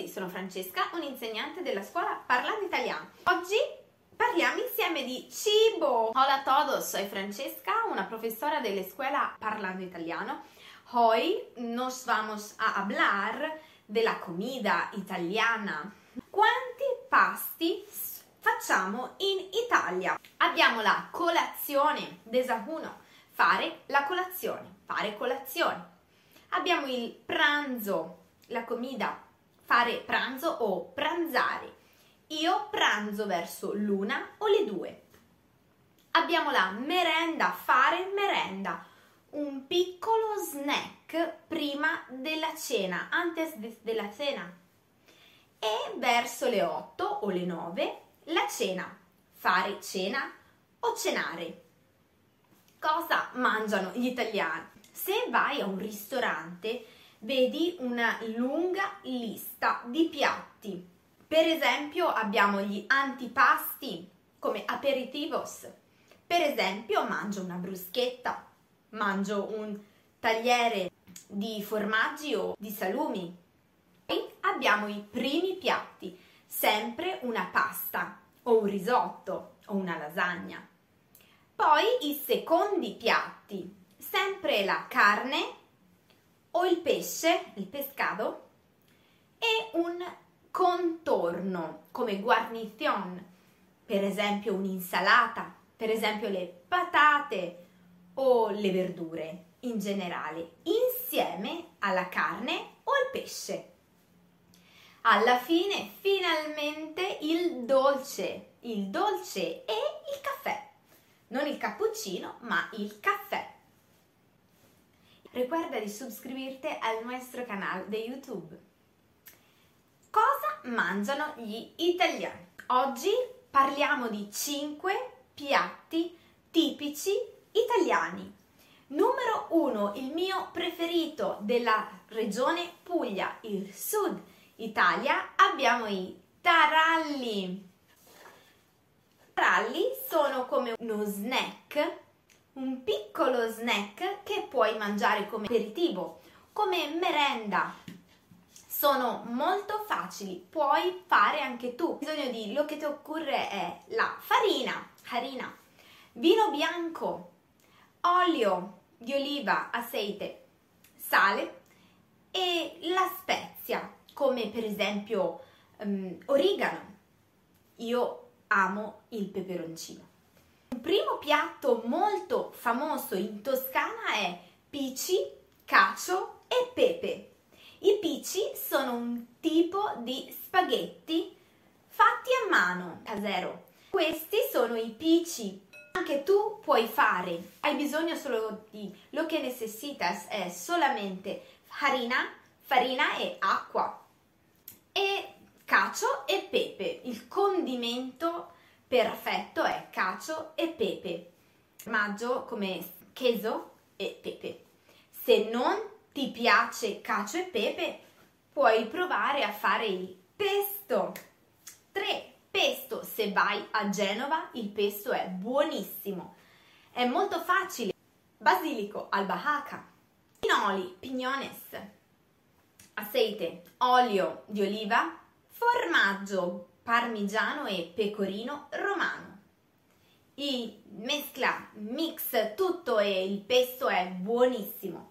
tutti, sono Francesca, un'insegnante della scuola Parlando Italiano. Oggi parliamo insieme di cibo. Hola a todos, soy Francesca, una profesora de la escuela Parlando Italiano. Hoy nos vamos a hablar de la comida italiana. Quanti pasti facciamo in Italia? Abbiamo la colazione, desajuno, fare la colazione, fare colazione. Abbiamo il pranzo, la comida, fare pranzo o pranzare. Io pranzo verso l'una o le due. Abbiamo la merenda, fare merenda, un piccolo snack prima della cena, antes de, della cena. E verso le 8 o le 9 la cena, fare cena o cenare. Cosa mangiano gli italiani? Se vai a un ristorante vedi una lunga lista di piatti. Per esempio abbiamo gli antipasti come aperitivos. Per esempio mangio una bruschetta, mangio un tagliere di formaggi o di salumi. Poi abbiamo i primi piatti, sempre una pasta o un risotto o una lasagna. Poi i secondi piatti, sempre la carne o il pesce, il pescado, e un contorno come guarnition, per esempio un'insalata, per esempio le patate o le verdure in generale, insieme alla carne o al pesce. Alla fine, finalmente, il dolce, il dolce e il caffè. Non il cappuccino, ma il caffè. Recuerda di suscribirti al nostro canale di YouTube. Cosa mangiano gli italiani? Oggi parliamo di 5 piatti tipici italiani. Numero 1, il mio preferito della regione Puglia, il sud Italia, abbiamo i taralli. Taralli sono come uno snack un piccolo snack che puoi mangiare come aperitivo, come merenda. Sono molto facili, puoi fare anche tu. Bisogno di lo che ti occorre è la farina, harina, vino bianco, olio di oliva, aceite, sale e la spezia, come per esempio um, origano. Io amo il peperoncino. Un primo piatto molto famoso in Toscana è pici, cacio e pepe. I pici sono un tipo di spaghetti fatti a mano, casero. Questi sono i pici. Anche tu puoi fare. Hai bisogno solo di lo che necesitas è solamente farina, farina e acqua. E cacio e pepe, il condimento perfetto è cacio e pepe. Formaggio come queso e pepe. Se non ti piace cacio e pepe, puoi provare a fare il pesto. 3. Pesto. Se vai a Genova, il pesto è buonissimo. È molto facile. Basilico, albahaca, pinoli, pignones, aceite, olio di oliva, formaggio parmigiano e pecorino romano. I mescla, mix tutto e il pesto è buonissimo.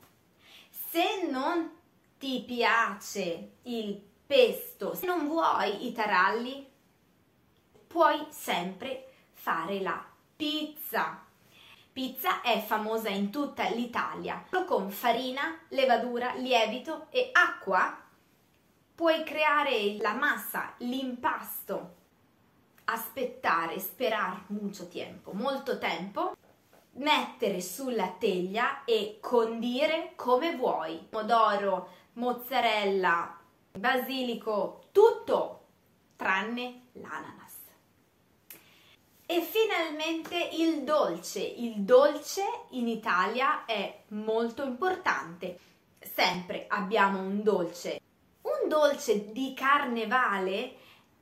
Se non ti piace il pesto, se non vuoi i taralli, puoi sempre fare la pizza. Pizza è famosa in tutta l'Italia, con farina, levadura, lievito e acqua puoi creare la massa, l'impasto, aspettare, sperare molto tempo, molto tempo, mettere sulla teglia e condire come vuoi. Pomodoro, mozzarella, basilico, tutto tranne l'ananas. E finalmente il dolce. Il dolce in Italia è molto importante. Sempre abbiamo un dolce dolce di carnevale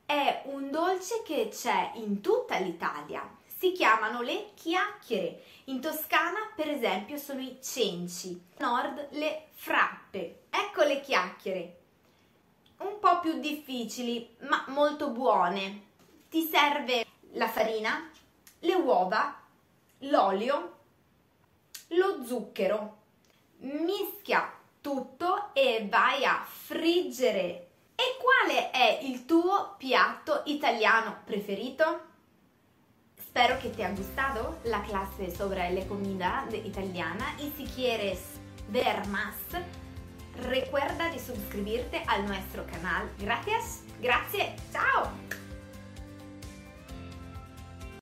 è un dolce che c'è in tutta l'Italia. Si chiamano le chiacchiere. In Toscana, per esempio, sono i cenci. Nord le frappe. Ecco le chiacchiere. un po' più difficili, ma molto buone. Ti serve la farina, le uova, l'olio, lo zucchero. Mischia tutto e vai a friggere. E quale è il tuo piatto italiano preferito? Espero que te haya gustado la clase sobre la comida italiana y si quieres ver más, recuerda de suscribirte al nuestro canal. Gracias, gracias, chao.